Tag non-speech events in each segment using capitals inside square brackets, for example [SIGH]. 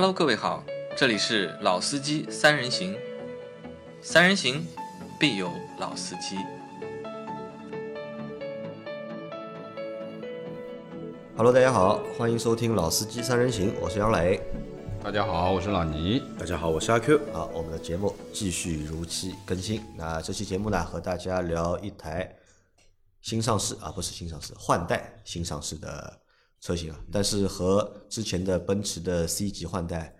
Hello，各位好，这里是老司机三人行，三人行必有老司机。Hello，大家好，欢迎收听《老司机三人行》，我是杨磊。大家好，我是老倪。大家好，我是阿 Q。好，我们的节目继续如期更新。那这期节目呢，和大家聊一台新上市啊，不是新上市，换代新上市的车型啊，但是和之前的奔驰的 C 级换代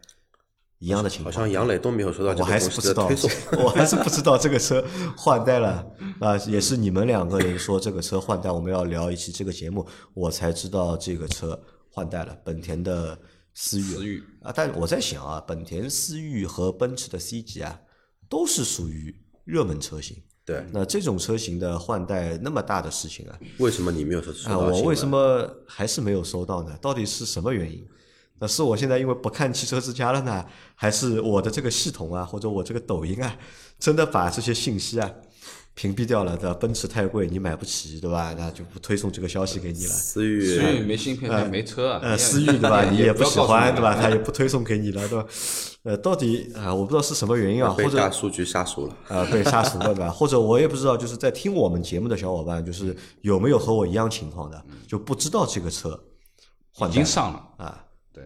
一样的情况。好像杨磊都没有收到这我还个是不知道 [LAUGHS] 我还是不知道这个车换代了啊！也是你们两个人说这个车换代，我们要聊一期这个节目，我才知道这个车换代了，本田的思域。思域啊，但我在想啊，本田思域和奔驰的 C 级啊，都是属于热门车型。对，那这种车型的换代那么大的事情啊，为什么你没有收到啊，到？我为什么还是没有收到呢？到底是什么原因？那是我现在因为不看汽车之家了呢，还是我的这个系统啊，或者我这个抖音啊，真的把这些信息啊屏蔽掉了？对吧？奔驰太贵，你买不起，对吧？那就不推送这个消息给你了。思域？思域没芯片，它没车啊。呃，思域对吧？[LAUGHS] 你也不喜欢对吧？他也不推送给你了，对吧？呃，到底啊，我不知道是什么原因啊，或者大数据杀熟了。[LAUGHS] 呃，被杀熟了，对吧？[LAUGHS] 或者我也不知道，就是在听我们节目的小伙伴，就是有没有和我一样情况的，就不知道这个车换已经上了。啊。对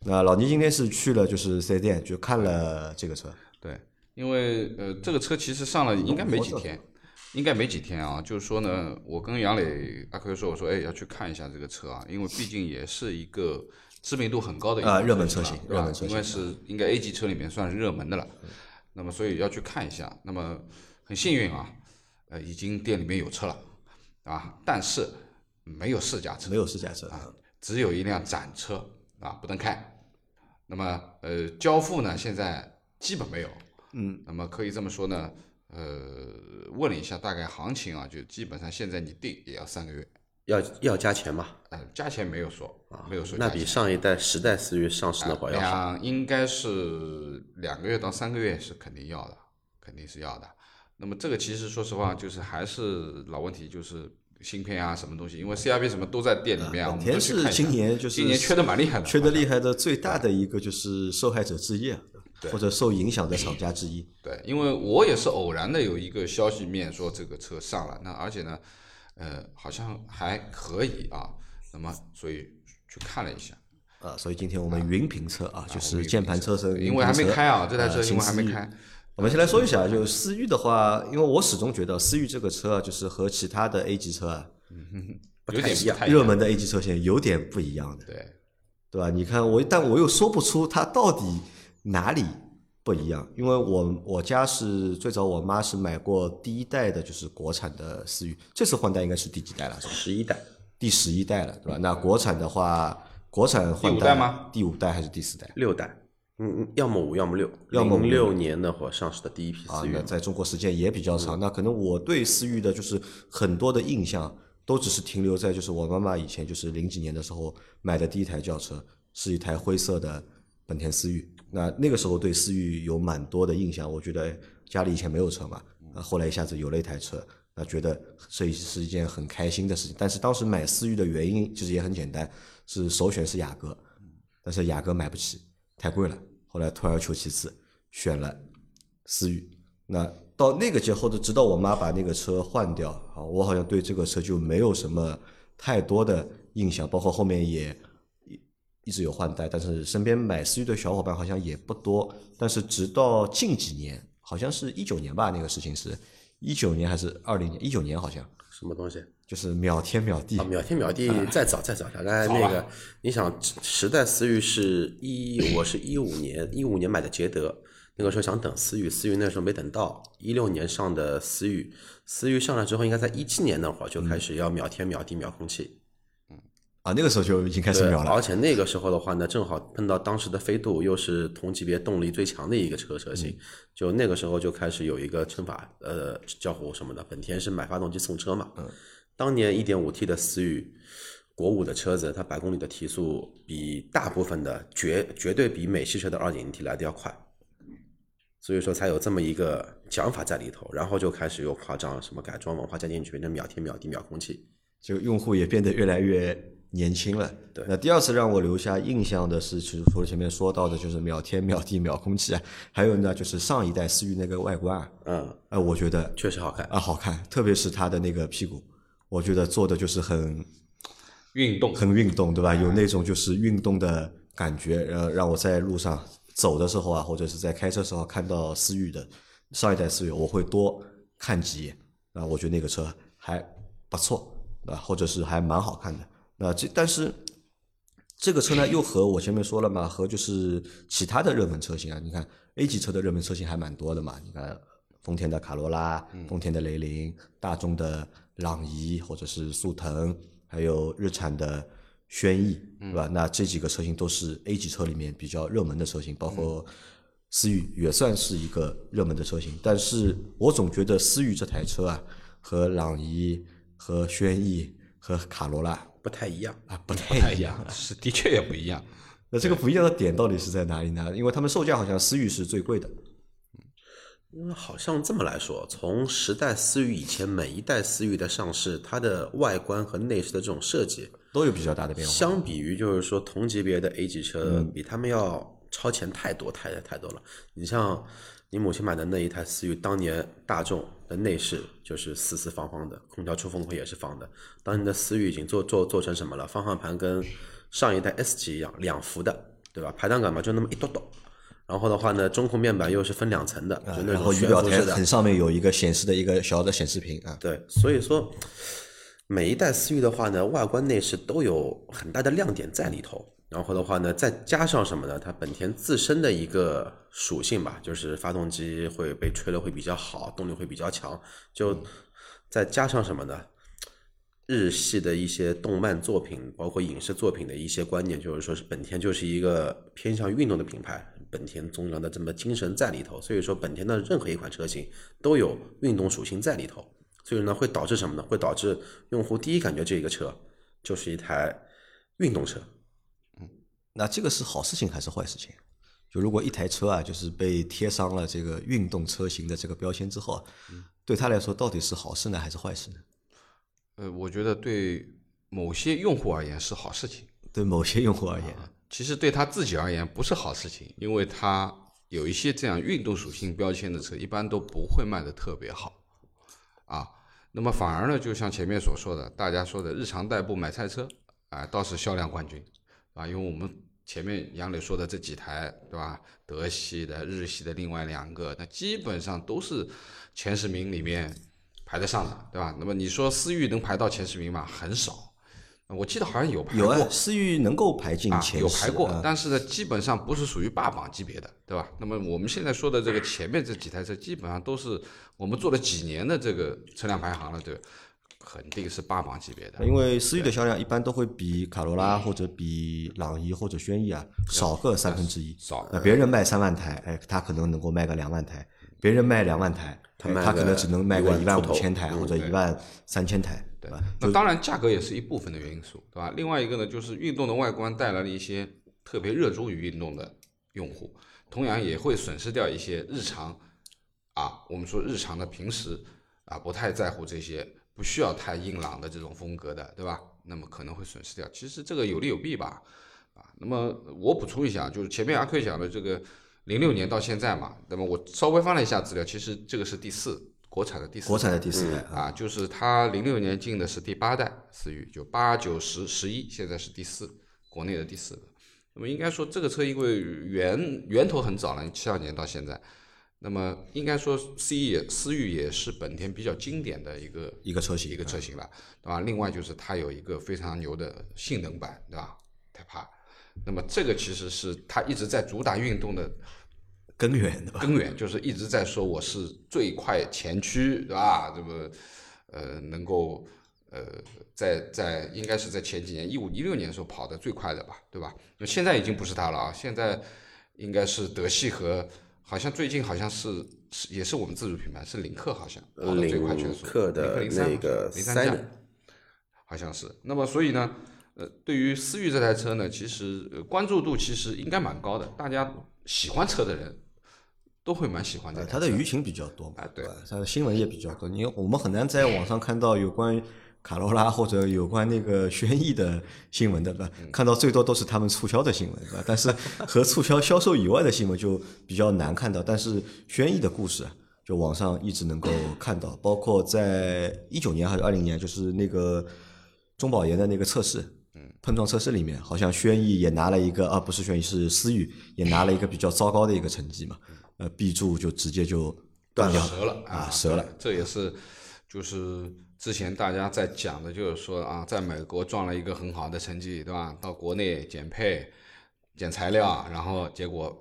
那老倪今天是去了就是四 S 店，就看了这个车。对，因为呃，这个车其实上了应该没几天，应该没几天啊。就是说呢，我跟杨磊阿奎说，我说哎要去看一下这个车啊，因为毕竟也是一个知名度很高的一啊热门车型热门车型因为是应该 A 级车里面算是热门的了。那么所以要去看一下。那么很幸运啊，呃，已经店里面有车了啊，但是没有试驾车，没有试驾车啊，只有一辆展车啊，不能开。那么呃，交付呢，现在基本没有。嗯，那么可以这么说呢，呃，问了一下大概行情啊，就基本上现在你定也要三个月，要要加钱嘛？呃，加钱没有说，没有说那。比上一代十代思域上市那会儿要应该是两个月到三个月是肯定要的，肯定是要的。那么这个其实说实话，就是还是老问题，就是芯片啊什么东西，因为 CRV 什么都在店里面啊，我本田是们去看一下今年就是今年缺的蛮厉害的，缺的厉害的最大的一个就是受害者之一啊，对或者受影响的厂家之一。[LAUGHS] 对，因为我也是偶然的有一个消息面说这个车上了，那而且呢，呃，好像还可以啊，那么所以去看了一下，呃，所以今天我们云评测啊，就是键盘车身，因为还没开啊，这台车呃因为还没。开，我们先来说一下，就思域的话，因为我始终觉得思域这个车啊，就是和其他的 A 级车啊，有点一样。不太热门的 A 级车型有点不一样的，对，对吧？你看我，但我又说不出它到底哪里不一样，因为我我家是最早我妈是买过第一代的，就是国产的思域，这次换代应该是第几代了？十一代，第十一代了，对吧？那国产的话，国产换代吗？第五代还是第四代？六代，嗯嗯，要么五，要么六。要么六年那会儿上市的第一批啊思，域那，在中国时间也比较嗯长。那可能我对思域的就是很多的印象，都只是停留在就是我妈妈以前就是零几年的时候买的第一台轿车，是一台灰色的本田思域。那那个时候对思域有蛮多的印象，我觉得家里以前没有车嘛，那后来一下子有了一台车，那觉得这是一件很开心的事情。但是当时买思域的原因其实也很简单，是首选是雅阁，但是雅阁买不起，太贵了。后来退而求其次，选了思域。那到那个节后的，直到我妈把那个车换掉啊，我好像对这个车就没有什么太多的印象，包括后面也一一直有换代，但是身边买思域的小伙伴好像也不多。但是直到近几年，好像是一九年吧，那个事情是。一九年还是二零年？一九年好像。什么东西？就是秒天秒地。啊，秒天秒地再早再早，大概那个，你想时代思域是一，我是一五年一五年买的捷德，那个时候想等思域，思域那时候没等到，一六年上的思域，思域上来之后，应该在一七年那会儿就开始要秒天秒地秒空气，啊，那个时候就已经开始，秒了。而且那个时候的话呢，正好碰到当时的飞度又是同级别动力最强的一个车车型，就那个时候就开始有一个称法，呃，叫火什么的，本田是买发动机送车嘛，嗯。当年 1.5T 的思域，国五的车子，它百公里的提速比大部分的绝绝对比美系车的 2.0T 来的要快，所以说才有这么一个讲法在里头，然后就开始又夸张什么改装文化加进去，变成秒天秒地秒空气。就用户也变得越来越年轻了。对那第二次让我留下印象的是，其实除了前面说到的，就是秒天、秒地、秒空气啊，[LAUGHS] 还有呢，就是上一代思域那个外观啊，嗯，啊，我觉得确实好看。啊好看，特别是它的那个屁股，我觉得做的就是很运动很运动，对吧？有那种就是运动的感觉，让让我在路上走的时候啊，或者是在开车时候看到思域的上一代思域，我会多看几眼啊，我觉得那个车还不错，啊？或者是还蛮好看的。那这但是这个车呢，又和我前面说了嘛，和就是其他的热门车型啊，你看 A 级车的热门车型还蛮多的嘛，你看丰田的卡罗拉、丰田的雷凌、大众的朗逸或者是速腾，还有日产的轩逸，对吧？那这几个车型都是 A 级车里面比较热门的车型，包括思域也算是一个热门的车型。但是我总觉得思域这台车啊，和朗逸、和轩逸、和卡罗拉不太一样。啊不不太一样太一样。，是的确也不一样。那这个不一样的点到底是在哪里呢？因为他们售价好像思域是最贵的，因为好像这么来说，从十代思域以前，每一代思域的上市，它的外观和内饰的这种设计，都有比较大的变化。相比于就是说同级别的 A 级车，比他们要超前太多太太多了。你像你母亲买的那一台思域，当年大众的内饰就是四四方方的，空调出风口也是方的。当年的思域已经做做做成什么了？方向盘跟上一代 S 级一样，两幅的，对吧？排档杆嘛就那么一哆哆。然后的话呢，中控面板又是分两层的，就那然后种仪表台上面有一个显示的一个小的显示屏啊，对，所以说每一代思域的话呢，外观内饰都有很大的亮点在里头。然后的话呢，再加上什么呢？它本田自身的一个属性吧，就是发动机会被吹得会比较好，动力会比较强。就再加上什么呢？日系的一些动漫作品，包括影视作品的一些观念，就是说是本田就是一个偏向运动的品牌，本田宗良的这么精神在里头，所以说本田的任何一款车型都有运动属性在里头，所以呢会导致什么呢？会导致用户第一感觉这个车就是一台运动车，那这个是好事情还是坏事情？就如果一台车啊，就是被贴上了这个运动车型的这个标签之后啊，对他来说到底是好事呢还是坏事呢？呃，我觉得对某些用户而言是好事情，对某些用户而言，其实对他自己而言不是好事情，因为他有一些这样运动属性标签的车，一般都不会卖的特别好啊。那么反而呢，就像前面所说的，大家说的日常代步买菜车啊，倒是销量冠军啊，因为我们前面杨磊说的这几台，对吧？德系的、日系的，另外两个，那基本上都是前十名里面排得上的，对吧？那么你说思域能排到前十名吗？很少。我记得好像有排过，有啊，思域能够排进啊，前有排过，但是呢，基本上不是属于霸榜级别的，对吧？那么我们现在说的这个前面这几台车，基本上都是我们做了几年的这个车辆排行了，对吧，肯定是霸榜级别的。因为思域的销量一般都会比卡罗拉或者比朗逸或者轩逸啊少个三分之一。少那别人卖三万台，哎，他可能能够卖个两万台；别人卖两万台，哎他可他卖个能只能卖个一万五千台嗯或者一万三千台，对吧？那当然，价格也是一部分的因素，对吧？另外一个呢，就是运动的外观带来了一些特别热衷于运动的用户，同样也会损失掉一些日常啊，我们说日常的平时啊不太在乎这些不需要太硬朗的这种风格的，对吧？那么可能会损失掉。其实这个有利有弊吧，啊，那么我补充一下，就是前面阿 Q 讲的这个零六年到现在嘛，那么我稍微翻了一下资料，其实这个是第四国产的第四国产的第四代啊，啊，就是它零六年进的是第八代思域，就八九十十一，现在是第四，国内的第四个。那么应该说这个车因为源源头很早了，七二年到现在，那么应该说 C 也思域也是本田比较经典的一个一个车型一个车型了，对吧？另外就是它有一个非常牛的性能版，对吧？泰帕，那么这个其实是它一直在主打运动的根源对吧？根源就是一直在说我是最快前驱，对吧？这么呃能够呃在在应该是在前几年一五一六年的时候跑得最快的吧，对吧？那现在已经不是它了啊，现在应该是德系和好像最近好像是是也是我们自主品牌是领克好像跑得最快圈速，领克的领克03那个零三 Silent 好像是。那么所以呢，呃，对于思域这台车呢，其实、呃关注度其实应该蛮高的，大家喜欢车的人都会蛮喜欢这呃台车。它的舆情比较多嘛，啊对吧？它的新闻也比较多，你我们很难在网上看到有关于卡罗拉或者有关那个轩逸的新闻的，对吧？看到最多都是他们促销的新闻，对吧？但是 [LAUGHS] 和促销销售以外的新闻就比较难看到。但是轩逸的故事，就网上一直能够看到，包括在一九年还是二零年，就是那个中保研的那个测试，碰撞测试里面，好像轩逸也拿了一个，啊，不是轩逸是思域，也拿了一个比较糟糕的一个成绩嘛，呃，B 柱就直接就断掉折了啊，折了。这也是就是之前大家在讲的，就是说啊，在美国撞了一个很好的成绩，对吧？到国内减配、减材料，然后结果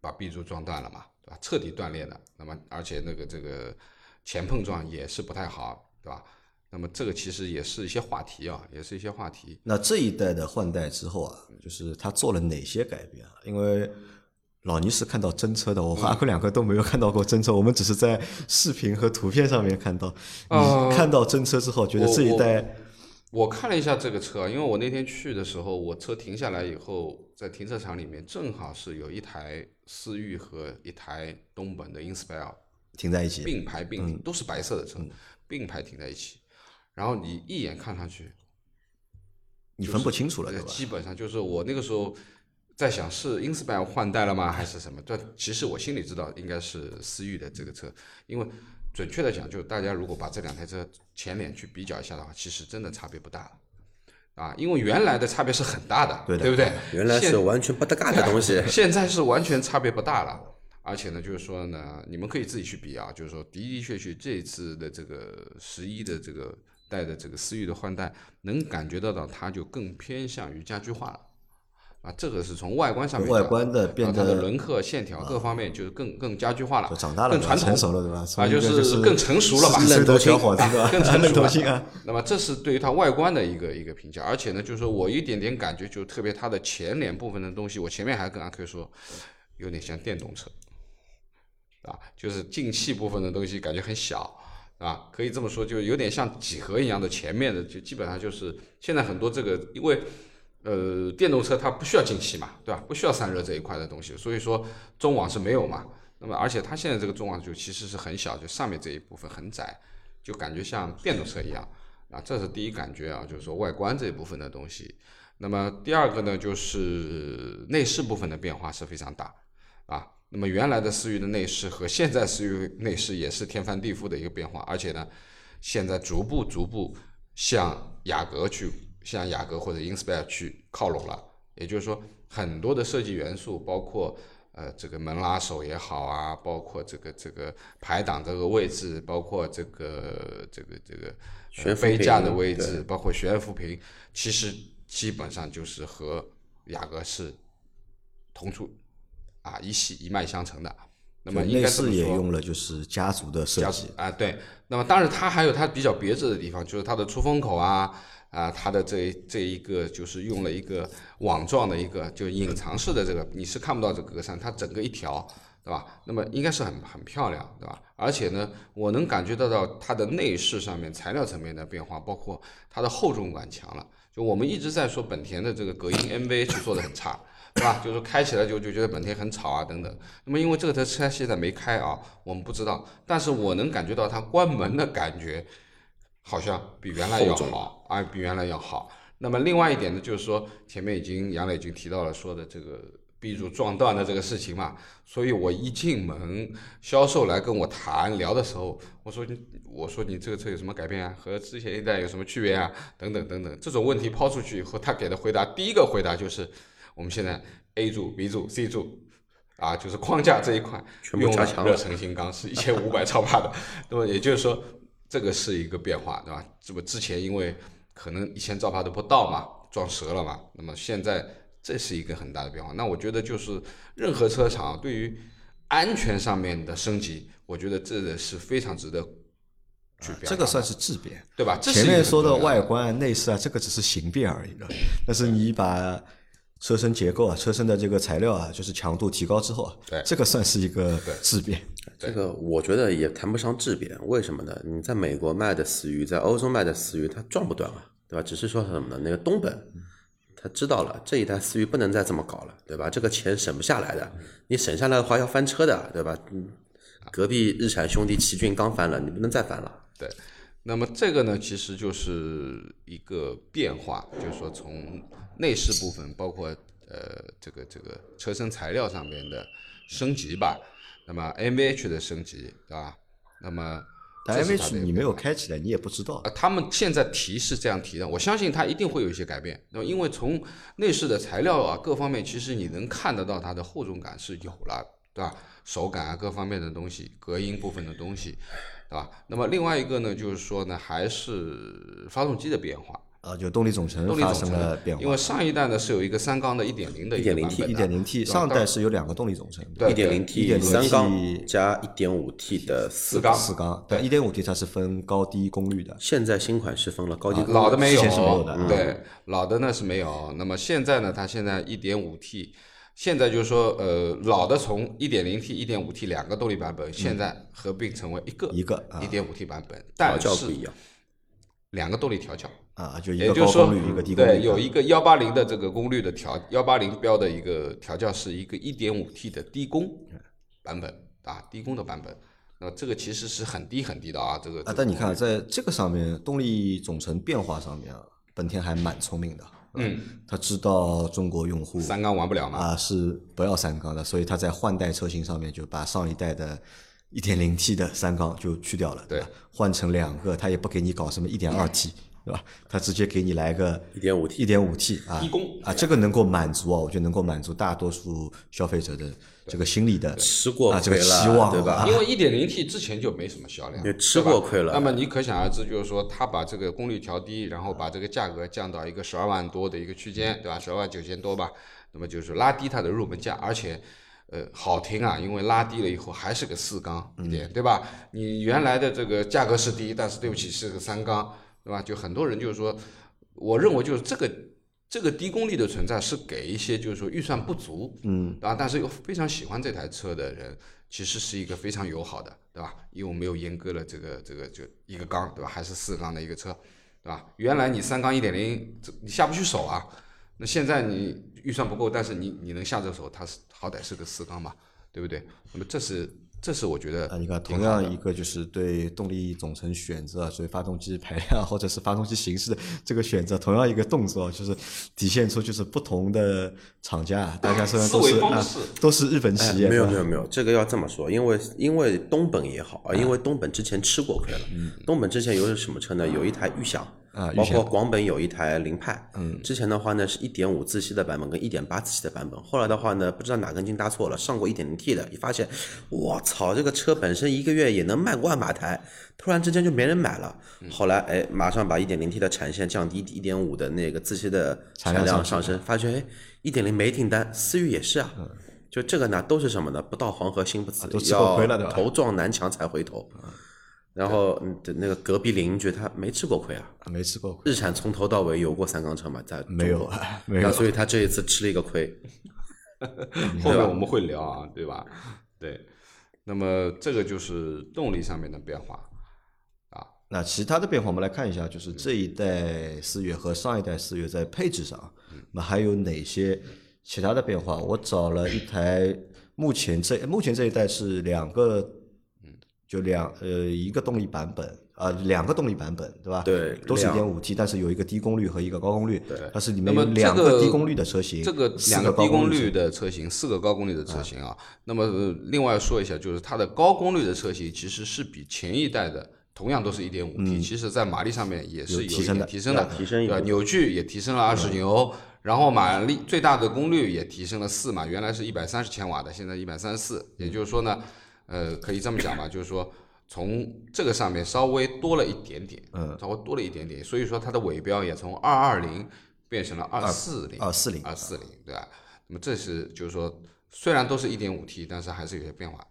把 B 柱撞断了嘛，对吧？彻底断裂的。那么而且那个这个前碰撞也是不太好，对吧？那么这个其实也是一些话题啊，也是一些话题。那这一代的换代之后啊，就是他做了哪些改变啊？因为老倪是看到真车的，我和阿坤两个都没有看到过真车，我们只是在视频和图片上面看到。你看到真车之后，觉得这一代，我看了一下这个车，因为我那天去的时候，我车停下来以后，在停车场里面正好是有一台思域和一台东本的 Inspire 停在一起，并排并停，都是白色的车，并排停在一起。然后你一眼看上去，你分不清楚了，对吧？基本上就是我那个时候在想，是 Inspire 换代了吗，还是什么？但其实我心里知道应该是思域的这个车，因为准确的讲，就是大家如果把这两台车前脸去比较一下的话，其实真的差别不大啊，因为原来的差别是很大的，对不对？原来是完全不搭嘎的东西，[LAUGHS] 现在是完全差别不大了。而且呢，就是说呢，你们可以自己去比啊，就是说的的确确这次的这个十一的这个。带的这个思域的换代，能感觉得到它就更偏向于家居化了，啊，这个是从外观上面，外观的变得它的轮廓线条各方面就是更更家具化了，长大了，更传统熟了，对吧？啊，就是更成熟了吧？嫩头小伙子，更成熟了。[LAUGHS] 那么这是对于它外观的一个一个评价，而且呢，就是说我一点点感觉，就特别它的前脸部分的东西，我前面还跟阿 Q 说，有点像电动车，啊，就是进气部分的东西感觉很小。啊，可以这么说，就有点像几何一样的前面的，就基本上就是现在很多这个，因为呃电动车它不需要进气嘛，对吧？不需要散热这一块的东西，所以说中网是没有嘛。那么而且它现在这个中网就其实是很小，就上面这一部分很窄，就感觉像电动车一样。啊，这是第一感觉啊，就是说外观这一部分的东西。那么第二个呢，就是内饰部分的变化是非常大，啊。那么原来的思域的内饰和现在思域内饰也是天翻地覆的一个变化，而且呢，现在逐步逐步向雅阁去，向雅阁或者 Inspire 去靠拢了。也就是说，很多的设计元素，包括呃这个门拉手也好啊，包括这个这个排档这个位置，包括这个这个这个杯架的位置，包括悬浮屏，其实基本上就是和雅阁是同出。啊，一系一脉相承的，那么内饰也用了就是家族的设计啊，对。那么当然它还有它比较别致的地方，就是它的出风口啊啊，它的这这一个就是用了一个网状的一个就隐藏式的这个，你是看不到这格栅，它整个一条，对吧？那么应该是很很漂亮，对吧？而且呢，我能感觉得到它的内饰上面材料层面的变化，包括它的厚重感强了。就我们一直在说本田的这个隔音 NVH 做的很差。是吧？就是开起来就就觉得本田很吵啊，等等。那么因为这个车现在没开啊，我们不知道。但是我能感觉到它关门的感觉，好像比原来要好啊，比原来要好。那么另外一点呢，就是说前面已经杨磊已经提到了说的这个 B 柱撞断的这个事情嘛。所以我一进门，销售来跟我谈聊的时候，我说你我说你这个车有什么改变啊？和之前一代有什么区别啊？等等等等。这种问题抛出去以后，他给的回答第一个回答就是。我们现在 A 柱、B 柱、C 柱，啊，就是框架这一块用了热成型钢，是一千五百兆帕的。那么也就是说，这个是一个变化，对吧？这不之前因为可能一千兆帕都不到嘛，撞折了嘛。那么现在这是一个很大的变化。那我觉得就是任何车厂对于安全上面的升级，我觉得这个是非常值得去。这个算是质变，对吧？前面说的外观、内饰啊，这个只是形变而已的。但是你把车身结构啊，车身的这个材料啊，就是强度提高之后啊，对，这个算是一个质变。这个我觉得也谈不上质变，为什么呢？你在美国卖的思域，在欧洲卖的思域，它撞不断啊，对吧？只是说什么呢？那个东本他知道了这一代思域不能再这么搞了，对吧？这个钱省不下来的，你省下来的话要翻车的，对吧？隔壁日产兄弟奇骏刚翻了，你不能再翻了。对。那么这个呢，其实就是一个变化，就是说从内饰部分，包括呃这个这个车身材料上面的升级吧。那么 MVH 的升级，对吧？那么但这是它 MH 的一个你没有开起来，你也不知道呃，。他们现在提是这样提的，我相信它一定会有一些改变。那么因为从内饰的材料啊各方面，其实你能看得到它的厚重感是有了，对吧？手感啊各方面的东西，隔音部分的东西，对吧？那么另外一个呢，就是说呢，还是发动机的变化，啊，就动力总成发生动力总成了变化。因为上一代呢是有一个三缸的1.0的一个 1.0T 版本的一点零 T 上代是有两个动力总成，对一点零 T 1.0三缸 T 加一点五 T 的四四缸。四缸，对，一点五 T 它是分高低功率的，现在新款是分了高低功率老的没有，之前是没有的嗯对，老的呢是没有。那么现在呢，它现在一点五 T，现在就是说，呃，老的从 1.0T、1.5T 两个动力版本，现在合并成为一个一个啊。一点五 T 版本，调但是教不一样。两个动力调教，啊，就一也就是说个高功率，一个低功率，对，有一个幺八零的这个功率的调，幺八零标的一个调教是一个一点五 T 的低功版本啊，低功的版本。那这个其实是很低很低的啊，这个啊，但你看，在这个上面，动力总成变化上面啊，本田还蛮聪明的。嗯，他知道中国用户三缸玩不了嘛，啊是不要三缸的，所以他在换代车型上面就把上一代的 1.0T 的三缸就去掉了，对？换成两个，他也不给你搞什么 1.2T，对吧？他直接给你来个一点五 T，一点五 T 啊低功啊，这个能够满足啊，我觉得能够满足大多数消费者的这个心理的吃过啊这个亏了期望，对吧啊因为一点零 T 之前就没什么销量，也吃过亏了那么你可想而知，就是说他把这个功率调低，然后把这个价格降到一个十二万多的一个区间，对吧？十二万九千多吧，那么就是拉低它的入门价，而且。呃，好听啊，因为拉低了以后还是个四缸一点，对吧？你原来的这个价格是低，但是对不起是个三缸，对吧？就很多人就是说，我认为就是这个这个低功率的存在是给一些就是说预算不足，嗯，啊，但是又非常喜欢这台车的人，其实是一个非常友好的，对吧？因为我没有阉割了这个这个就一个缸，对吧？还是四缸的一个车，对吧？原来你三缸一点零，这你下不去手啊。那现在你预算不够，但是你你能下这手，它是好歹是个四缸嘛，对不对？那么这是这是我觉得啊，你看，同样一个就是对动力总成选择，所以发动机排量或者是发动机形式的这个选择，同样一个动作，就是体现出就是不同的厂家，大家虽然都是啊都是日本哎企业，没有没有没有，这个要这么说，因为因为东本也好啊，因为东本之前吃过亏了。东本之前有什么车呢？有一台预享包啊包括广本有一台凌派。嗯，之前的话呢是一点五自吸的版本跟一点八自吸的版本，后来的话呢不知道哪根筋搭错了，上过一点零 T 的，一发现，我操，这个车本身一个月也能卖万把台，突然之间就没人买了。后来哎，马上把一点零 T 的产线降低，一点五的那个自吸的产产量上升，发觉哎，一点零没订单，思域也是啊。就这个呢，都是什么呢？不到黄河心不死，都吃过亏了对吧要头撞南墙才回头。然后嗯那个隔壁邻居他没吃过亏啊，没吃过亏，日产从头到尾有过三缸车吗？在没有国没有那所以他这一次吃了一个亏。[LAUGHS] 后面我们会聊啊，对吧？对，那么这个就是动力上面的变化啊。那其他的变化，我们来看一下，就是这一代思域和上一代思域在配置上，那还有哪些其他的变化？我找了一台，目前这目前这一代是两个，就两呃一个动力版本啊、两个动力版本，对吧？对都是一两点五 T，但是有一个低功率和一个高功率，对它是里面有两个低功率的车型，这个两个低功率的车型，四个高功率的车型啊。那么呃另外说一下，就是它的高功率的车型其实是比前一代的同样都是一点五 T，其实在马力上面也是有提升的点提升的，提升一对吧？扭矩也提升了二十牛，然后马力最大的功率也提升了四嘛，原来是一百三十千瓦的，现在一百三十四。也就是说呢，呃，可以这么讲吧，就是说从这个上面稍微多了一点点，嗯，稍微多了一点点，所以说它的尾标也从二二零变成了二四零，二四零二四零，对吧？那么这是就是说，虽然都是一点五 T，但是还是有些变化。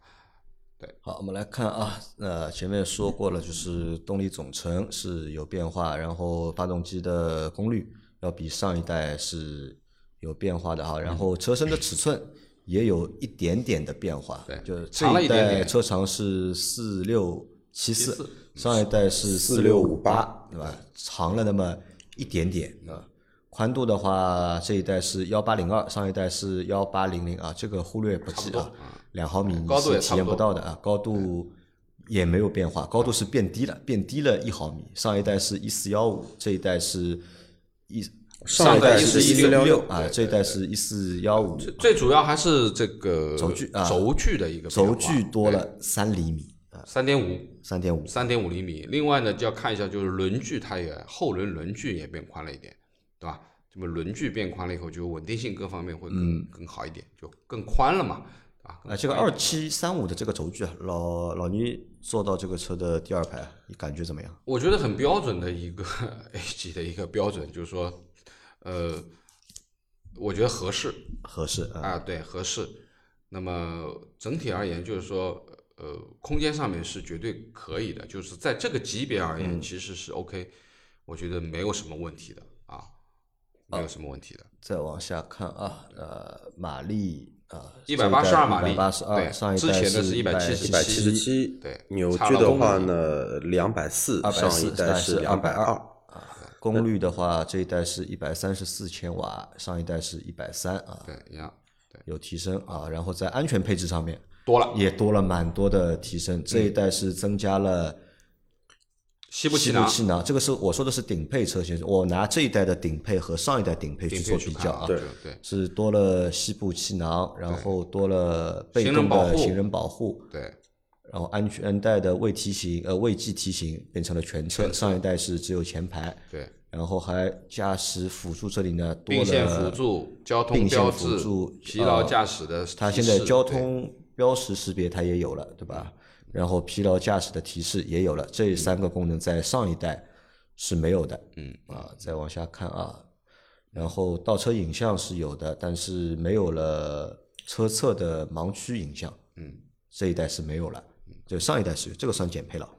对好，我们来看啊，呃，前面说过了，就是动力总成是有变化，然后发动机的功率要比上一代是有变化的哈，然后车身的尺寸也有一点点的变化，对就这长了一点点代车长是四六七四74，上一代是四六五八，对吧？长了那么一点点啊。宽度的话，这一代是幺八零二，上一代是幺八零零啊，这个忽略不计啊，两毫米你是体验不到的啊，高度也没有变化，高度是变低了，变低了一毫米。上一代是一四幺五，这一代是一上一代是一1416六啊，这一代是一四幺五，最主要还是这个轴距啊轴距的一个轴距多了三厘米啊，三点五。三点五。三点五厘米。另外呢，就要看一下就是轮距，它也后轮轮距也变宽了一点，对吧？那么轮距变宽了以后，就稳定性各方面会更、更好一点，就更宽了嘛，啊，更啊，这个二七三五的这个轴距啊，老老倪坐到这个车的第二排，你感觉怎么样？我觉得很标准的一个 [LAUGHS] A 级的一个标准，就是说，呃，我觉得合适合适啊？啊，对，合适。那么整体而言，就是说，呃，空间上面是绝对可以的，就是在这个级别而言，其实是 OK，我觉得没有什么问题的啊，没有什么问题的。再往下看啊，呃，马力啊，182马力八十二，对上一之前的是是177一百七十七，对扭矩的话里呢，两百四，240上一代是两百220二，功率的话，这一代是一百三十四千瓦，上一代是一百三啊，对，一样对有提升啊。然后在安全配置上面多了。也多了蛮多的提升，这一代是增加了西部气囊，这个是我说的是顶配车型，我拿这一代的顶配和上一代顶配去做比较啊，对对是多了西部气囊，然后多了被动的行人保护，对，然后安全带的未提醒呃未记提醒变成了全车，上一代是只有前排，对，然后还驾驶辅助这里呢多并线了辅助、交通标志辅助、疲劳呃驾驶的它现在交通标识识别它也有了，对吧？然后疲劳驾驶的提示也有了，这三个功能在上一代是没有的。嗯啊，再往下看啊，然后倒车影像是有的，但是没有了车侧的盲区影像。嗯，这一代是没有了，就上一代是有，这个算减配了。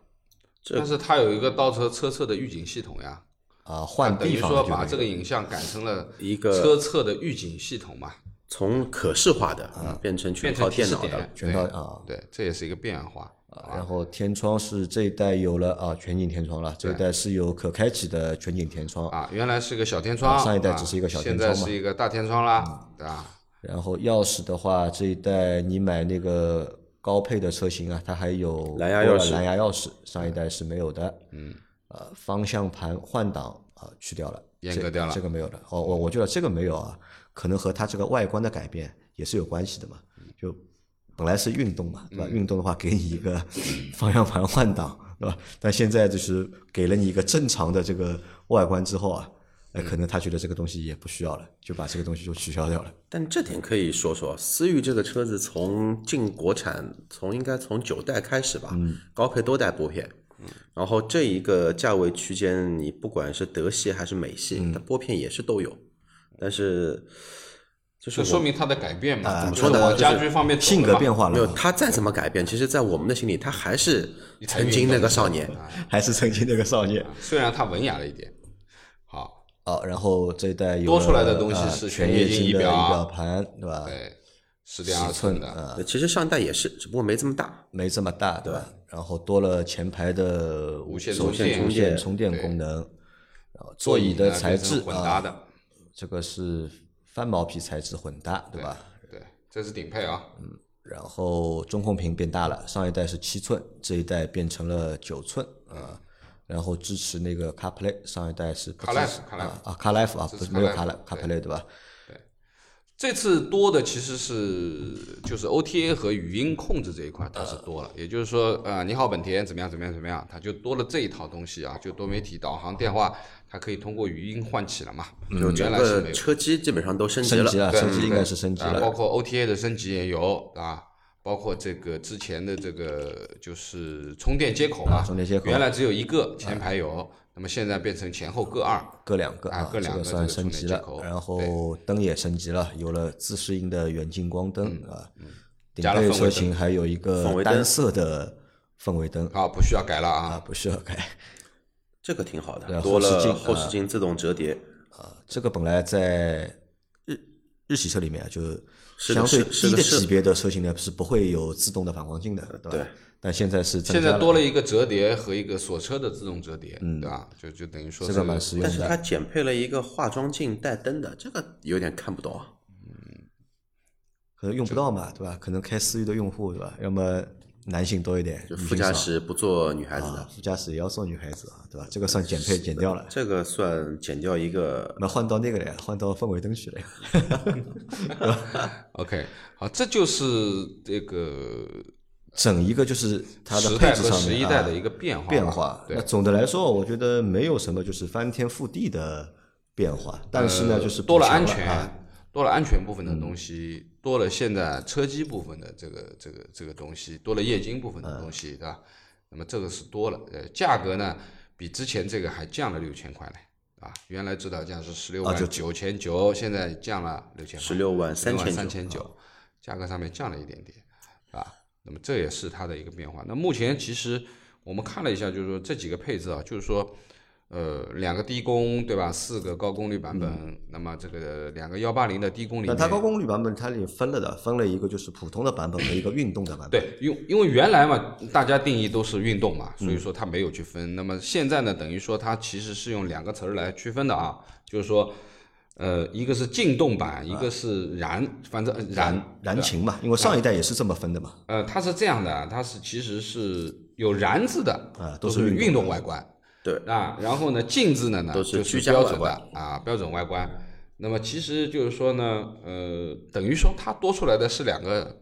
但是它有一个倒车车侧的预警系统呀，啊，换地方说把这个影像改成了一个车侧的预警系统嘛，从可视化的变成全靠电脑的，，全靠啊。对，这也是一个变化。然后天窗是这一代有了啊全景天窗了，这一代是有可开启的全景天窗。啊，原来是个小天窗，啊上一代啊只是一个小天窗嘛现在是一个大天窗啦，对吧？然后钥匙的话，这一代你买那个高配的车型啊，它还有蓝牙钥匙蓝牙钥匙，上一代是没有的。嗯，呃，方向盘换挡啊去掉了，这阉割掉了这个没有的。哦，我我觉得这个没有啊，可能和它这个外观的改变也是有关系的嘛。就本来是运动嘛，对吧？嗯运动的话给你一个 [LAUGHS] 方向盘换挡，对吧？但现在就是给了你一个正常的这个外观之后啊，哎，可能他觉得这个东西也不需要了，就把这个东西就取消掉了。但这点可以说说，思域这个车子从进国产，从应该从九代开始吧，高配多带拨片，然后这一个价位区间，你不管是德系还是美系，它拨片也是都有，但是就是说明它的改变嘛，啊，就是它的往家居方面性格变化了嘛，没有它再怎么改变，其实在我们的心里，他 [LAUGHS] 还是曾经那个少年。还是曾经那个少年虽然它文雅了一点，好，啊。然后这一代有多出来的东西啊是全液晶仪表啊表盘，对吧？对，十点二十寸寸的，啊，呃其实上一代也是，只不过没这么大。没这么大，对吧？然后多了前排的无线充电无线充电对功能，然后座椅的材质混搭啊，的，这个是翻毛皮材质混搭，对吧？对，这是顶配啊，嗯然后中控屏变大了，上一代是七寸，这一代变成了九寸啊。然后支持那个 CarPlay，上一代是不支 CarLife，啊啊 CarLife 啊，不是没有 CarLife，Car 对 CarPlay 对吧？这次多的其实是就是 OTA 和语音控制这一块它是多了，也就是说，呃，你好本田怎么样怎么样怎么样，它就多了这一套东西啊，就多媒体导航电话，它可以通过语音唤起了嘛，就原来是没有。车机基本上都升级了。升级了，对升级应该是升级啊，了。包括 OTA 的升级也有啊，包括这个之前的这个就是充电接口啊，充电接口原来只有一个，前排有，那么现在变成前后各二，各两个啊各两个算升级了。然后灯也升级了，有了自适应的远近光灯啊。顶配加了氛围灯车型还有一氛个围灯单色的氛围灯啊，不需要改了啊，啊，不需要改。[LAUGHS] 这个挺好的，多了后视镜后视镜自动折叠啊，这个本来在日日系车里面啊就相对低的级别的车型呢是不会有自动的反光镜的，对吧？对。但现在是现在多了一个折叠和一个锁车的自动折叠，嗯对吧？就就等于说这个蛮实用但是。它减配了一个化妆镜带灯的，这个有点看不懂啊。可能用不到嘛，对吧？可能开思域的用户，对吧？要么男性多一点，就副驾驶不坐女孩子啊的，，副驾驶也要坐女孩子啊，对吧？这个算减配减掉了。这个算减掉一个那换到那个了呀，换到氛围灯去了呀。[LAUGHS] OK，好，这就是这个整一个就是它的配置上十一代的一个变化吧。变化。总的来说，我觉得没有什么就是翻天覆地的变化，但是呢，呃就是多了安全，啊多了安全部分的东西，多了现在车机部分的这个这个这个东西，多了液晶部分的东西，对吧？那么这个是多了，呃，价格呢比之前这个还降了六千块嘞，啊，原来指导价是十六万九千九，现在降了六千，十六万三3900三千九，价格上面降了一点点，啊，那么这也是它的一个变化。那目前其实我们看了一下，就是说这几个配置啊，就是说。呃，两个低功对吧？四个高功率版本，那么这个两个幺八零的低功里面，那它高功率版本它也分了的，分了一个就是普通的版本和一个运动的版本。对，因因为原来嘛，大家定义都是运动嘛，所以说它没有去分。那么现在呢，等于说它其实是用两个词儿来区分的啊，就是说，呃，一个是劲动版，一个是燃，反正呃燃燃情嘛，因为上一代也是这么分的嘛。呃，它是这样的，它是其实是有燃字的啊都都是运动外观，对啊，然后呢，静字的呢都是就居家标准的啊，标准外观。那么其实就是说呢，呃，等于说它多出来的是两个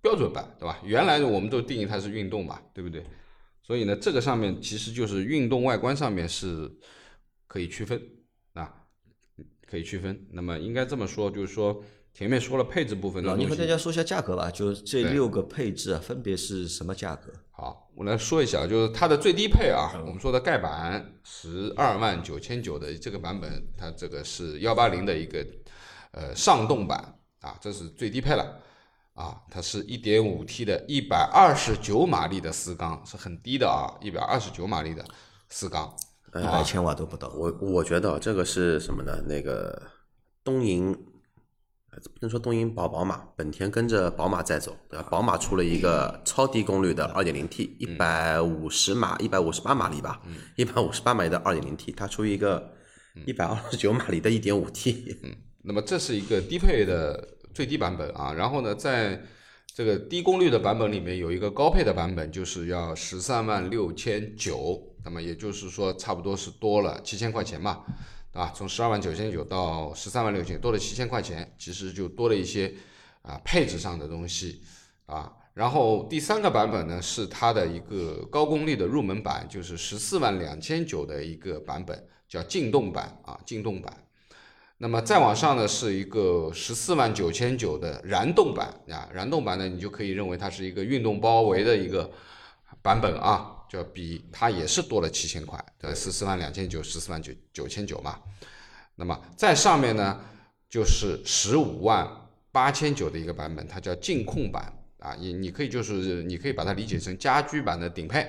标准版，对吧？原来我们都定义它是运动嘛，对不对？所以呢，这个上面其实就是运动外观上面是可以区分啊，可以区分。那么应该这么说，就是说前面说了配置部分的老倪和大家说一下价格吧，就是这六个配置啊，分别是什么价格？好，我来说一下，就是它的最低配啊，我们说的盖板十二万九千九的这个版本，它这个是幺八零的一个呃上动版啊，这是最低配了啊，它是一点五 T 的一百二十九马力的四缸，是很低的啊，一百二十九马力的四缸。一百千瓦都不到。我我觉得这个是什么呢？那个东营，呃不能说东瀛保宝马，本田跟着宝马在走，对吧？宝马出了一个超低功率的二点零 T，一百五十马，一百五十八马力吧，一百五十八马力的二点零 T，它出一个一百二十九马力的一点五 T，那么这是一个低配的最低版本啊，然后呢，在这个低功率的版本里面有一个高配的版本，就是要十三万六千九，那么也就是说差不多是多了七千块钱嘛，啊，从十二万九千九到十三万六千，多了七千块钱，其实就多了一些啊配置上的东西啊。然后第三个版本呢是它的一个高功率的入门版，就是十四万两千九的一个版本，叫劲动版啊，劲动版。那么再往上呢，是一个十四万九千九的燃动版啊，燃动版呢，你就可以认为它是一个运动包围的一个版本啊，就比它也是多了七千块，对，十四万两千九，十四万九九千九嘛。那么在上面呢，就是十五万八千九的一个版本，它叫劲控版啊，你你可以就是你可以把它理解成家居版的顶配，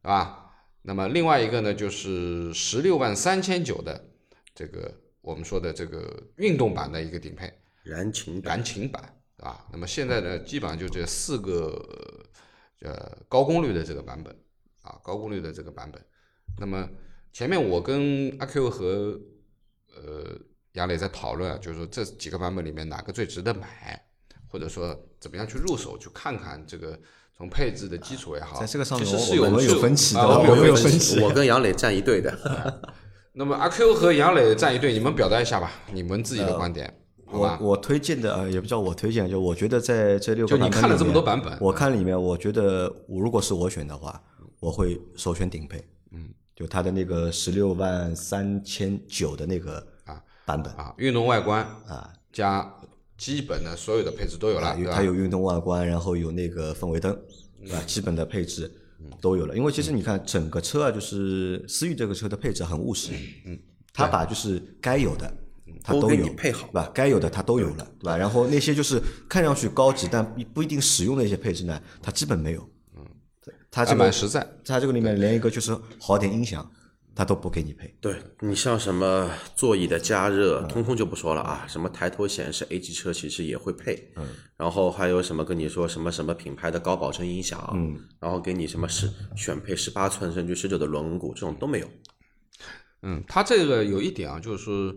是吧？那么另外一个呢，就是十六万三千九的这个我们说的这个运动版的一个顶配，燃情燃情版，啊，那么现在呢，基本上就这四个呃高功率的这个版本啊，高功率的这个版本。那么前面我跟阿 Q 和呃杨磊在讨论啊，就是说这几个版本里面哪个最值得买，或者说怎么样去入手，去看看这个从配置的基础也好，在这个上面其实我我们是有有分歧的啊，我们们有分分歧我跟杨磊站一队的，[LAUGHS] 那么阿 Q 和杨磊站一队，你们表达一下吧，你们自己的观点，好吧？我我推荐的呃，也不叫我推荐，就我觉得在这六个就你版本看了这么里面多版本我看里面，我觉得我如果是我选的话，我会首选顶配，嗯，就它的那个十六万三千九的那个啊。版本。啊，运动外观啊，加基本的所有的配置都有了，啊，对它有运动外观，然后有那个氛围灯，对吧？基本的配置都有了。因为其实你看整个车啊，就是思域这个车的配置很务实，嗯，它把就是该有的。它都有，配好。对吧？该有的它都有了，对吧？然后那些就是看上去高级但不不一定实用的一些配置呢，它基本没有。嗯，它这蛮实在。它这个里面连一个就是好点音响，它都不给你配。对你像什么座椅的加热，通通就不说了啊，什么抬头显示 A 级车其实也会配，嗯，然后还有什么跟你说什么什么品牌的高保真音响，嗯，然后给你什么十选配十八寸甚至十九的轮毂，这种都没有。嗯，它这个有一点啊，就是说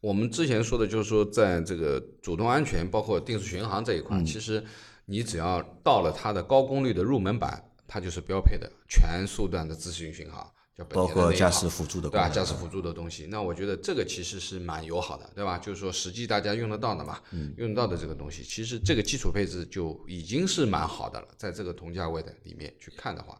我们之前说的，就是说在这个主动安全包括定速巡航这一块，其实你只要到了它的高功率的入门版，它就是标配的全速段的自适应巡航，叫本包括驾驶辅助的对吧？驾驶辅助的东西，那我觉得这个其实是蛮友好的，对吧？就是说实际大家用得到的嘛，嗯用得到的这个东西，其实这个基础配置就已经是蛮好的了，在这个同价位的里面去看的话，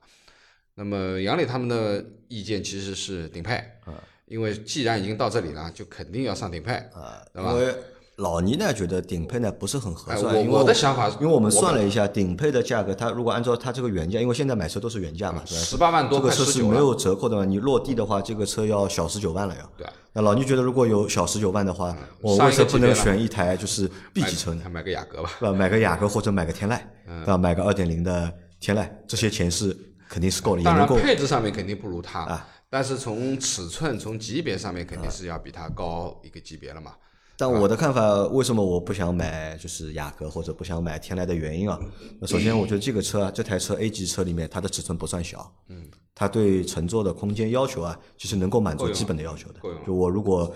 那么杨磊他们的意见其实是顶配，嗯因为既然已经到这里了，就肯定要上顶配，啊，对吧因为老倪呢觉得顶配呢不是很合哎算，因为我我的想法因为我们算了一下顶配的价格，它如果按照它这个原价，因为现在买车都是原价嘛，对吧？18万多这个快19了车是没有折扣的嘛，你落地的话，这个车要小十九万了呀。对啊那老倪觉得如果有小十九万的话，我为什么不能选一台就是 B 级车呢？还买个雅阁吧，对吧？买个雅阁或者买个天籁，嗯对吧？买个二点零的天籁，这些钱是肯定是够了，也当然能够配置上面肯定不如它，啊但是从尺寸、从级别上面肯定是要比它高一个级别了嘛。但我的看法，为什么我不想买就是雅阁或者不想买天籁的原因啊？那首先，我觉得这个车啊，这台车 A 级车里面它的尺寸不算小，嗯，它对乘坐的空间要求啊，其实能够满足基本的要求的。就我如果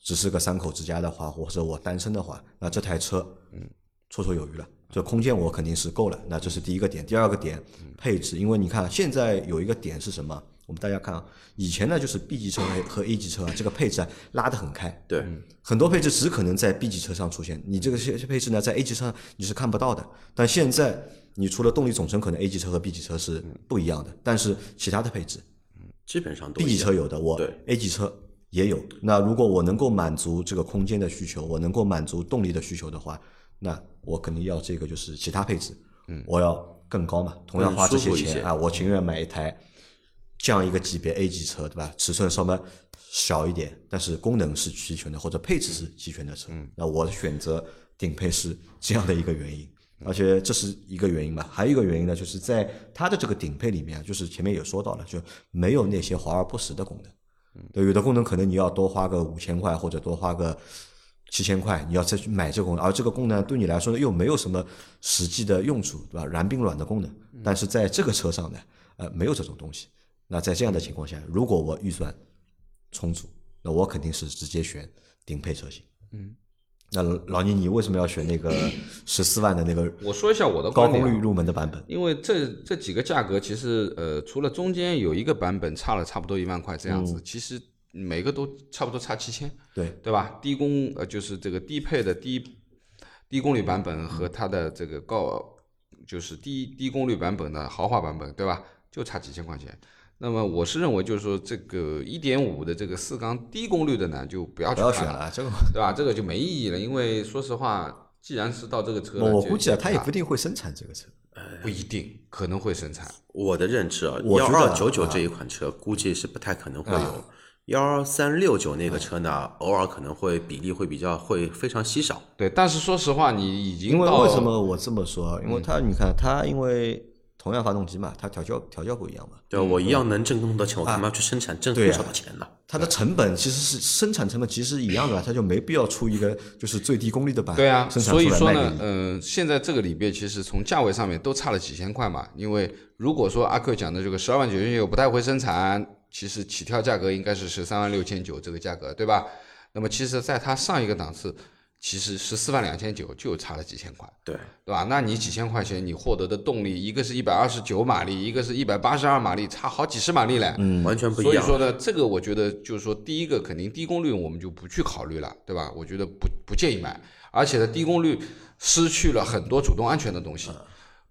只是个三口之家的话，或者我单身的话，那这台车，嗯，绰绰有余了。这空间我肯定是够了，那这是第一个点。第二个点，配置，因为你看现在有一个点是什么？我们大家看啊，以前呢就是 B 级车和 A 级车啊，这个配置啊拉得很开，对，很多配置只可能在 B 级车上出现，你这个些配置呢，在 A 级车上你是看不到的。但现在，你除了动力总成可能 A 级车和 B 级车是不一样的，但是其他的配置基本上都 B 级车有的，我对。A 级车也有。那如果我能够满足这个空间的需求，我能够满足动力的需求的话，那我肯定要这个就是其他配置，嗯，我要更高嘛，同样花这些钱啊，我情愿买一台这样一个级别 A 级车，对吧？尺寸稍微小一点，但是功能是齐全的，或者配置是齐全的车，那我选择顶配是这样的一个原因。而且这是一个原因吧，还有一个原因呢，就是在它的这个顶配里面啊，就是前面也说到了，就没有那些华而不实的功能。对，有的功能可能你要多花个五千块，或者多花个七千块，你要再去买这个功能，而这个功能对你来说呢，又没有什么实际的用处，对吧？燃并卵的功能，但是在这个车上呢，呃，没有这种东西。那在这样的情况下，如果我预算充足，那我肯定是直接选顶配车型。嗯，那老倪，你为什么要选那个十四万的那个我说一下我的高功率入门的版本？因为这这几个价格其实呃，除了中间有一个版本差了差不多一万块这样子，其实每个都差不多差七千，对，对吧？低功呃就是这个低配的低低功率版本和它的这个高就是低低功率版本的豪华版本，对吧？就差几千块钱。那么我是认为，就是说这个一点五的这个四缸低功率的呢，就不要不去看了，要选了，这个 [LAUGHS] 对吧？这个就没意义了，因为说实话，既然是到这个车我估计啊，他也不一定会生产这个车。不一定可能会生产。我的认知啊，我觉得啊幺二九九这一款车估计是不太可能会有，幺三六九那个车呢，偶尔可能会比例会比较会非常稀少。对，但是说实话，你已经因为为什么我这么说？因为它你看它因为同样发动机嘛，它调教调教不一样嘛，对，我一样能挣那么多钱，我干嘛要去生产挣多少的钱呢？它的成本其实是生产成本其实是一样的，[LAUGHS] 它就没必要出一个就是最低功率的版，对啊，所以说。呢嗯、现在这个里边其实从价位上面都差了几千块嘛。因为如果说阿 Q 讲的这个十二万九千九不太会生产，其实起跳价格应该是十三万六千九这个价格，对吧？那么其实在它上一个档次，其实十四万两千九就差了几千块。对，对吧？那你几千块钱，你获得的动力，一个是一百二十九马力，一个是一百八十二马力，差好几十马力嘞。嗯，完全不一样。所以说呢，这个我觉得就是说，第一个肯定低功率我们就不去考虑了，对吧？我觉得不不建议买，而且呢，低功率失去了很多主动安全的东西。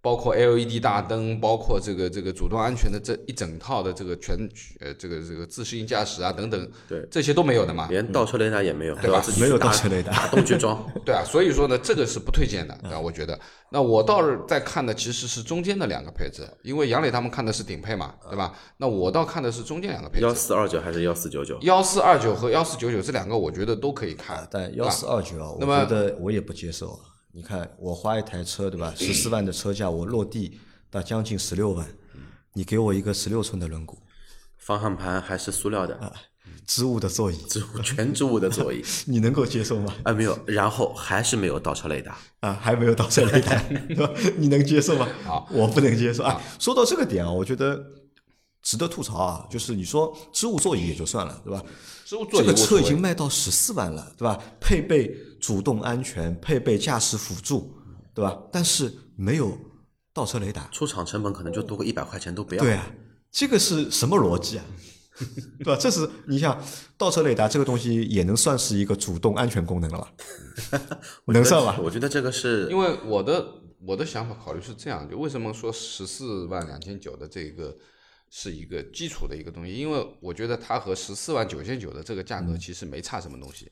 包括 LED 大灯，包括这个这个主动安全的这一整套的这个全呃这个这个自适应驾驶啊等等，对这些都没有的嘛。连倒车雷达也没有，对吧没有倒车雷达打洞去装。[LAUGHS] 对啊，所以说呢，这个是不推荐的，对吧？我觉得，那我倒是在看的其实是中间的两个配置，因为杨磊他们看的是顶配嘛，对吧？那我倒看的是中间两个配置幺置，四二九还是幺四九九？幺四二九和幺四九九这两个，我觉得都可以看。但幺四二九啊，我那么觉得我也不接受啊。你看，我花一台车对吧，十四万的车价，我落地到将近十六万，你给我一个十六寸的轮毂，方向盘还是塑料的，织物的座椅，织物全织物的座椅。[LAUGHS] 你能够接受吗？[LAUGHS] 啊，没有，然后还是没有倒车雷达。啊，还没有倒车雷达，[LAUGHS] 对吧？你能接受吗？好我不能接受啊。说到这个点啊，我觉得值得吐槽啊，就是你说织物座椅也就算了，对吧？这个车已经卖到十四万了，对吧？配备主动安全，配备驾驶辅助，对吧？但是没有倒车雷达。出厂成本可能就多个一百块钱都不要。对啊，这个是什么逻辑啊？[LAUGHS] 对吧？这是你想倒车雷达这个东西也能算是一个主动安全功能了吧？[LAUGHS] 能算吧？我觉得这个是因为我的我的想法考虑是这样，就为什么说十四万两千九的这个是一个基础的一个东西？因为我觉得它和十四万九千九的这个价格其实没差什么东西。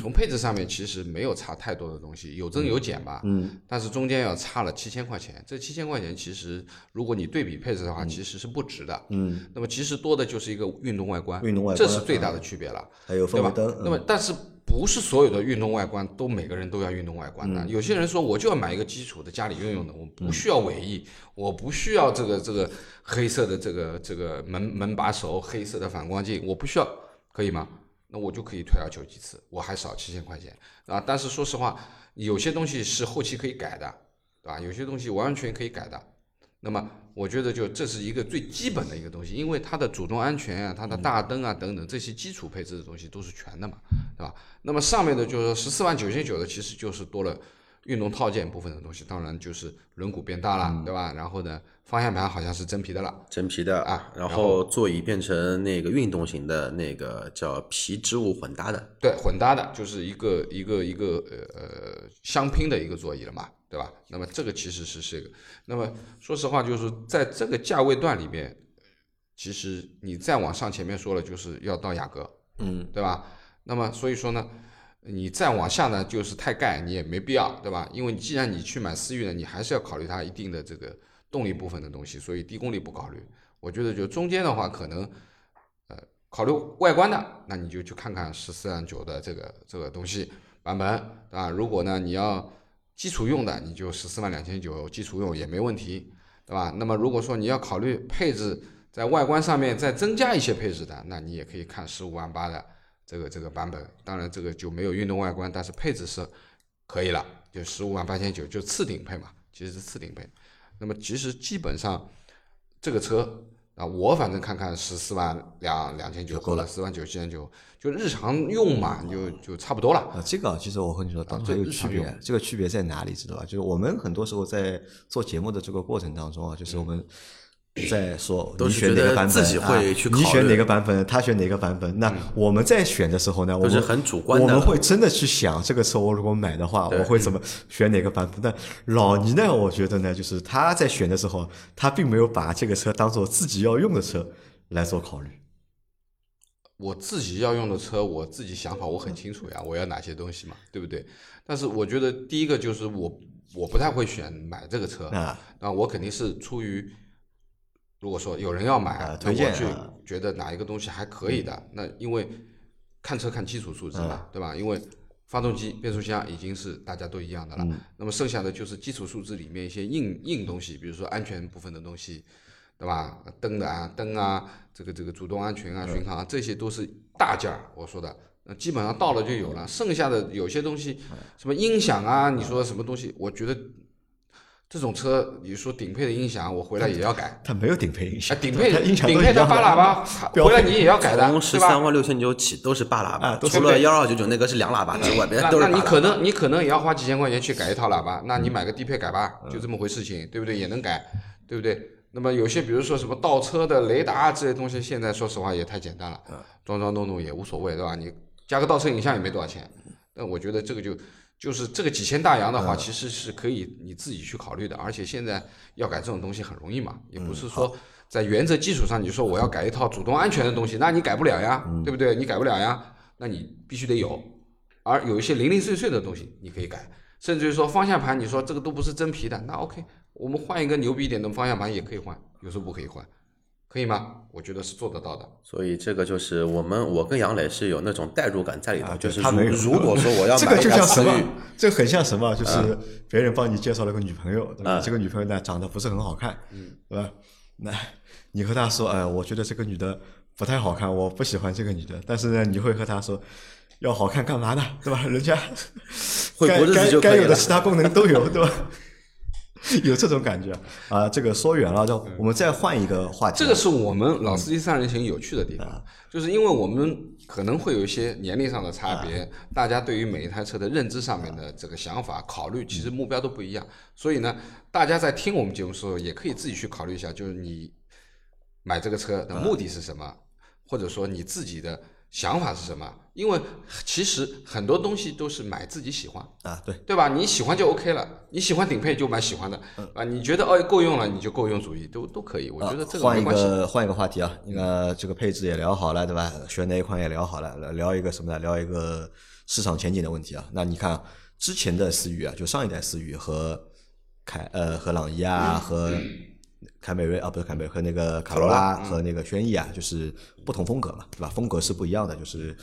从配置上面其实没有差太多的东西，有增有减吧。嗯。但是中间要差了七千块钱，这七千块钱其实如果你对比配置的话，其实是不值的。嗯。那么其实多的就是一个运动外观，运动外观这是最大的区别了，还有对吧氛围灯。？那么但是不是所有的运动外观都每个人都要运动外观的？有些人说我就要买一个基础的家里用用的，我不需要尾翼，我不需要这个这个黑色的这个这个门门把手，黑色的反光镜，我不需要，可以吗？那我就可以退而求其次，我还少七千块钱啊！但是说实话，有些东西是后期可以改的，对吧？有些东西完全可以改的。那么我觉得就这是一个最基本的一个东西，因为它的主动安全啊、它的大灯啊等等这些基础配置的东西都是全的嘛，对吧？那么上面的就是说十四万九千九的，其实就是多了运动套件部分的东西，当然就是轮毂变大了，对吧？然后呢，方向盘好像是真皮的了，真皮的啊然后座椅变成那个运动型的那个叫皮织物混搭的，对，混搭的，就是一个一个一个呃呃相拼的一个座椅了嘛，对吧？那么这个其实是这个，那么说实话，就是在这个价位段里面，其实你再往上前面说了，就是要到雅阁，嗯，对吧？那么所以说呢，你再往下呢，就是太盖，你也没必要，对吧？因为既然你去买思域呢，你还是要考虑它一定的这个动力部分的东西，所以低功率不考虑。我觉得就中间的话，可能呃考虑外观的，那你就去看看十四万九的这个这个东西版本，对吧？如果呢你要基础用的，你就十四万两千九基础用也没问题，对吧？那么如果说你要考虑配置，在外观上面再增加一些配置的，那你也可以看十五万八的这个这个版本。当然这个就没有运动外观，但是配置是可以了，就十五万八千九就次顶配嘛，其实是次顶配。那么其实基本上这个车啊，我反正看看十四万两两千九就够了四万九千九，就日常用嘛，你就就差不多了。啊，这个啊其实我和你说，这还有区别。这个区别在哪里，知道吧？就是我们很多时候在做节目的这个过程当中啊，就是我们在说你都是觉得选哪个版本，自己会啊去考虑你选哪个版本，他选哪个版本。那我们在选的时候呢，我们都是很主观的我们会真的去想，这个车我如果买的话，我会怎么选哪个版本。但老倪呢，我觉得呢，就是他在选的时候，他并没有把这个车当做自己要用的车来做考虑。我自己要用的车，我自己想法我很清楚呀，我要哪些东西嘛，对不对？但是我觉得第一个就是我我不太会选买这个车，啊，那我肯定是出于，如果说有人要买，推荐啊觉得哪一个东西还可以的，那因为看车看基础素质嘛，嗯对吧？因为发动机、变速箱已经是大家都一样的了，嗯那么剩下的就是基础素质里面一些硬硬东西，比如说安全部分的东西，对吧？灯的啊，灯啊，这个这个主动安全啊、巡航啊，这些都是大件儿，我说的。那基本上到了就有了，剩下的有些东西，什么音响啊，你说什么东西，我觉得这种车，你说顶配的音响，我回来也要改。它没有顶配音啊，响，顶配它音响顶配的八喇叭，标回来你也要改的，从对吧十三？万六千九起都是八喇叭，啊除了幺二九九那个是两喇叭之外，别的那那你都是八喇叭可能你可能也要花几千块钱去改一套喇叭，那你买个低配改吧，就这么回事情，对不对？也能改，对不对？那么有些比如说什么倒车的雷达啊这些东西，现在说实话也太简单了，装装弄弄也无所谓，对吧？你加个倒车影像也没多少钱，但我觉得这个就就是这个几千大洋的话，其实是可以你自己去考虑的，而且现在要改这种东西很容易嘛，也不是说在原则基础上你说我要改一套主动安全的东西，那你改不了呀，对不对？你改不了呀，那你必须得有，而有一些零零碎碎的东西你可以改，甚至于说方向盘，你说这个都不是真皮的，那 OK，我们换一个牛逼一点的方向盘也可以换，有时候不可以换，可以吗？我觉得是做得到的。所以这个就是我们，我跟杨磊是有那种代入感在里头，啊，就是他没有。如如果说我要 [LAUGHS] 这个就像什么？这个很像什么？就是别人帮你介绍了个女朋友，对吧？嗯这个女朋友呢长得不是很好看，嗯对吧？那你和她说，哎，我觉得这个女的不太好看，我不喜欢这个女的。但是呢，你会和她说，要好看干嘛呢？对吧？人家 [LAUGHS] 该会过日子该该有的其他功能都有，对吧？[LAUGHS] 有这种感觉啊。这个说远了，就我们再换一个话题。这个是我们老司机三人行有趣的地方，就是因为我们可能会有一些年龄上的差别，大家对于每一台车的认知上面的这个想法、考虑，其实目标都不一样。所以呢，大家在听我们节目的时候，也可以自己去考虑一下，就是你买这个车的目的是什么，或者说你自己的想法是什么。因为其实很多东西都是买自己喜欢，啊，对，对吧？你喜欢就 OK 了，你喜欢顶配就买喜欢的，啊，你觉得哦够用了，你就够用主义，都都可以。我觉得这个换一没关系。个换一个话题啊，那个这个配置也聊好了，对吧？选哪一款也聊好了，聊一个什么呢？聊一个市场前景的问题啊。那你看啊之前的思域啊，就上一代思域和凯呃和朗逸啊和凯美瑞啊不是凯美瑞和那个卡罗拉和那个轩逸啊，就是不同风格嘛，对吧？风格是不一样的，就是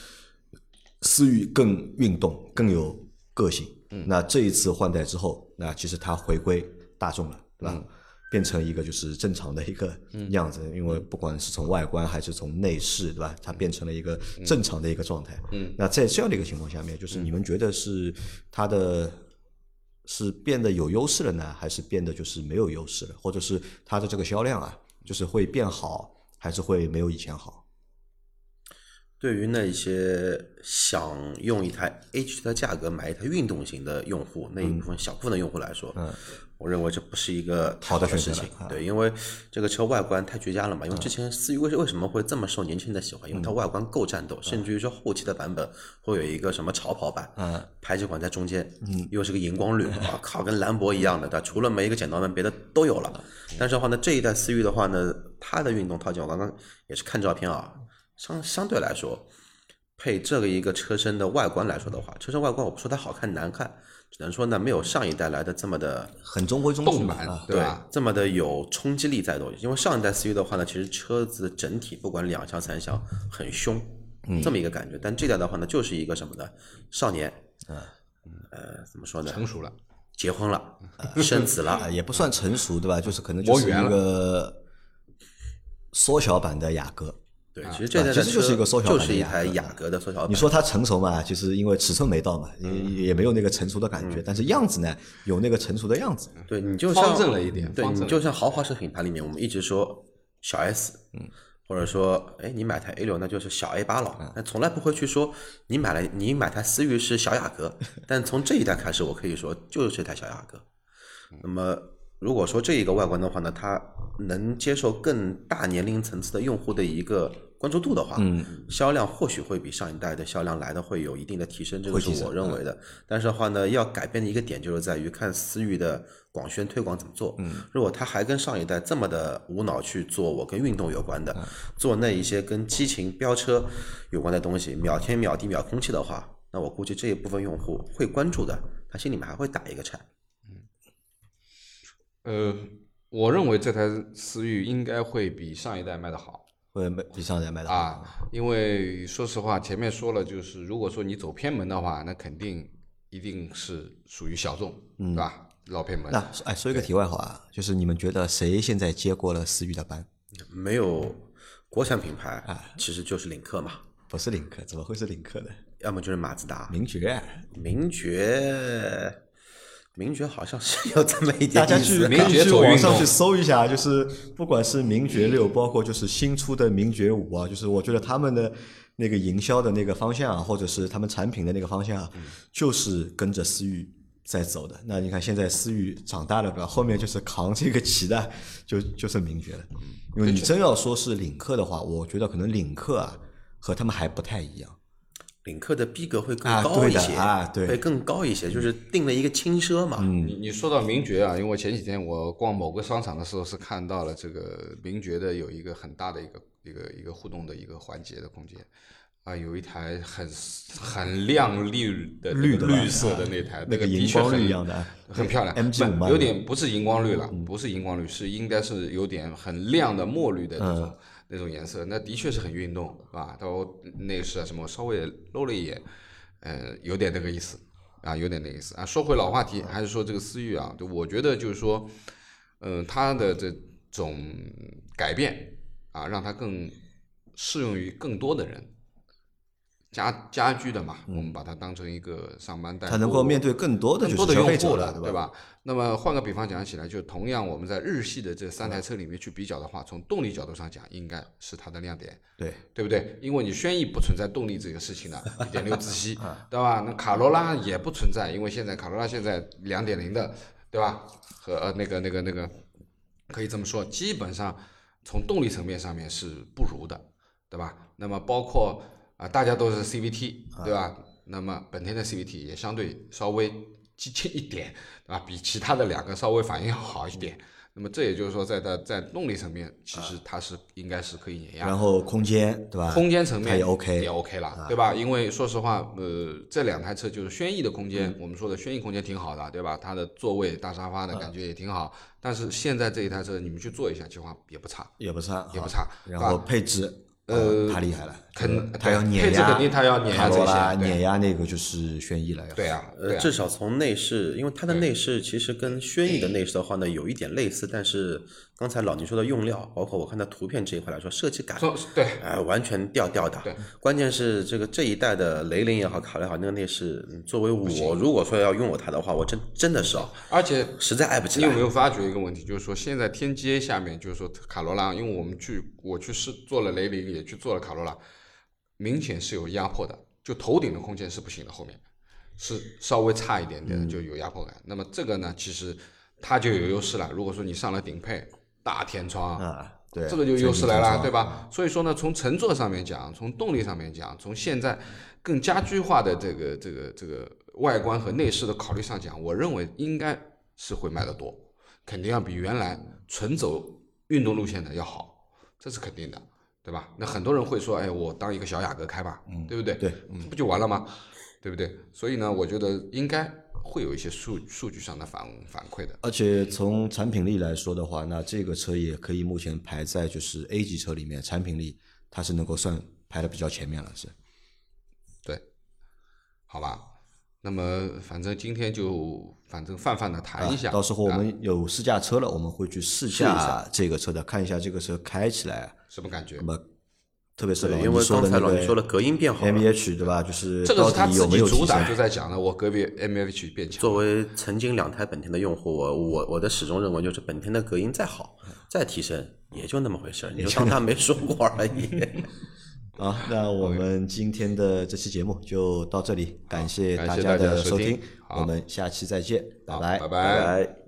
思域更运动，更有个性。那这一次换代之后，那其实它回归大众了，对吧？变成一个就是正常的一个样子，因为不管是从外观还是从内饰，对吧？它变成了一个正常的一个状态。嗯，那在这样的一个情况下面，就是你们觉得是它的是变得有优势了呢，还是变得就是没有优势了，或者是它的这个销量啊，就是会变好，还是会没有以前好？对于那些想用一台 H 的价格买一台运动型的用户，那一部分小部分的用户来说，我认为这不是一个好的的事情。对，因为这个车外观太绝佳了嘛。因为之前思域为为什么会这么受年轻人的喜欢？因为它外观够战斗，甚至于说后期的版本会有一个什么超跑版，排气管在中间，又是个荧光绿，[LAUGHS] 啊靠，跟兰博一样的，对？除了没一个剪刀门，别的都有了。但是的话呢，这一代思域的话呢，它的运动套件，我刚刚也是看照片啊，相相对来说，配这个一个车身的外观来说的话，车身外观我不说它好看难看，只能说呢没有上一代来的这么的很中规中矩对吧？这么的有冲击力在都。因为上一代思域的话呢，其实车子整体不管两厢三厢很凶，这么一个感觉。但这代的话呢，就是一个什么呢？少年，呃，怎么说呢？成熟了，结婚了，呃生子啊，了，[LAUGHS] 也不算成熟，对吧？就是可能就是一个缩小版的雅阁。对，其实这代的其实就是一个缩小版的就是一台雅阁的缩小版。你说它成熟嘛？其实因为尺寸没到嘛，也也没有那个成熟的感觉，但是样子呢，有那个成熟的样子。对你就像方正了一点对你就像豪华车品牌里面，我们一直说小 S，嗯，或者说，哎，你买台 A 六那就是小 A 八了，那从来不会去说你买了你买台思域是小雅阁，[LAUGHS] 但从这一代开始，我可以说就是这台小雅阁。那么如果说这一个外观的话呢，它能接受更大年龄层次的用户的一个关注度的话，嗯，销量或许会比上一代的销量来的会有一定的提升，这个是我认为的。但是的话呢，要改变的一个点就是在于看思域的广宣推广怎么做。嗯，如果他还跟上一代这么的无脑去做我跟运动有关的，做那一些跟激情飙车有关的东西，秒天秒地秒空气的话，那我估计这一部分用户会关注的，他心里面还会打一个颤。呃，我认为这台思域应该会比上一代卖的好会卖比上一代卖的。啊，因为说实话，前面说了，就是如果说你走偏门的话，那肯定一定是属于小众，嗯对吧？老偏门。那哎，说一个题外话啊，就是你们觉得谁现在接过了思域的班？没有国产品牌啊，其实就是领克嘛，不是领克，怎么会是领克呢？要么就是马自达、名爵，名爵。名爵好像是 [LAUGHS] 有这么一点大家去名爵去网上去搜一下，就是不管是名爵六，包括就是新出的名爵五啊，就是我觉得他们的那个营销的那个方向啊，或者是他们产品的那个方向啊，就是跟着思域在走的。那你看现在思域长大了，对吧？后面就是扛这个旗的，就就是名爵了。因为你真要说是领克的话，我觉得可能领克啊和他们还不太一样。领克的逼格会更高一些，啊对会更高一些，就是定了一个轻奢嘛。你你说到名爵啊，因为前几天我逛某个商场的时候是看到了这个名爵的有一个很大的一个一个一个互动的一个环节的空间啊，有一台很很亮绿的绿的绿色的那台，那个的荧光绿确很一样的啊很漂亮。MG5 嘛不有点不是荧光绿了，不是荧光绿，是应该是有点很亮的墨绿的那种、那种颜色，那的确是很运动啊。到内饰啊什么，稍微露了一眼，呃，有点那个意思啊，有点那个意思啊。说回老话题，还是说这个思域啊，就我觉得就是说，嗯、它的这种改变啊，让它更适用于更多的人。家家居的嘛，我们把它当成一个上班代步，它能够面对更多的更多的就是消费用户了，者了，对吧？那么换个比方讲起来，就同样我们在日系的这三台车里面去比较的话，从动力角度上讲，应该是它的亮点。对，对不对？因为你轩逸不存在动力这个事情的，一点六自吸，[LAUGHS] 对吧？那卡罗拉也不存在，因为现在卡罗拉现在两点零的，对吧？和呃那个那个那个，可以这么说，基本上从动力层面上面是不如的，对吧？那么包括啊、大家都是 CVT，对吧？那么本田的 CVT 也相对稍微激进一点，对吧？比其他的两个稍微反应要好一点。那么这也就是说，在它在动力层面，其实它是应该是可以碾压。然后空间对吧？空间层面它也 OK 也 OK 了，对吧？因为说实话，呃，这两台车就是轩逸的空间，我们说的轩逸空间挺好的，对吧？它的座位大沙发的感觉也挺好。但是现在这一台车你们去坐一下，情况也不差，也不差，啊也不差然后配置，呃太厉害了，肯他要碾压，配置肯定他要碾压卡罗拉这些碾压那个就是轩逸了，要。对啊，至少从内饰，因为它的内饰其实跟轩逸的内饰的话呢，有一点类似，但是刚才老倪说的用料，包括我看到图片这一块来说，设计感，对。哎，完全掉掉的。对。关键是这个这一代的雷凌也好，卡罗也好，那个内饰，嗯作为我如果说要用我它的话，我真真的是啊，而且实在爱不起你有没。有发觉一个问题，就是说现在天街下面，就是说卡罗拉，因为我们去我去试做了雷凌，也去做了卡罗拉，明显是有压迫的，就头顶的空间是不行的，后面是稍微差一点点的，就有压迫感。那么这个呢，其实它就有优势了。如果说你上了顶配大天窗啊，对，这个就优势来了，对吧？所以说呢，从乘坐上面讲，从动力上面讲，从现在更家居化的这个这个这个外观和内饰的考虑上讲，我认为应该是会卖得多，肯定要比原来纯走运动路线的要好，这是肯定的，对吧？那很多人会说，哎，我当一个小雅阁开吧，对不对？对，这不就完了吗？对不对？所以呢，我觉得应该会有一些数数据上的反反馈的。而且从产品力来说的话，那这个车也可以目前排在就是 A 级车里面，产品力它是能够算排的比较前面了，是。对，好吧。那么反正今天就反正泛泛的谈一下，啊到时候我啊们有试驾车了，我们会去试驾这个车的，看一下这个车开起来，什么感觉那？么特别是对老倪因为刚才老倪说了隔音变好了 M H 对吧？就是这个是他自己主打，就？在讲了，我隔壁 M H 变强。作为曾经两台本田的用户，我我我的始终认为就是本田的隔音再好再提升，也就那么回事儿，你就当他没说过而已。[LAUGHS] 好，那我们今天的这期节目就到这里，感谢大家的收听收听，我们下期再见，拜拜。拜拜。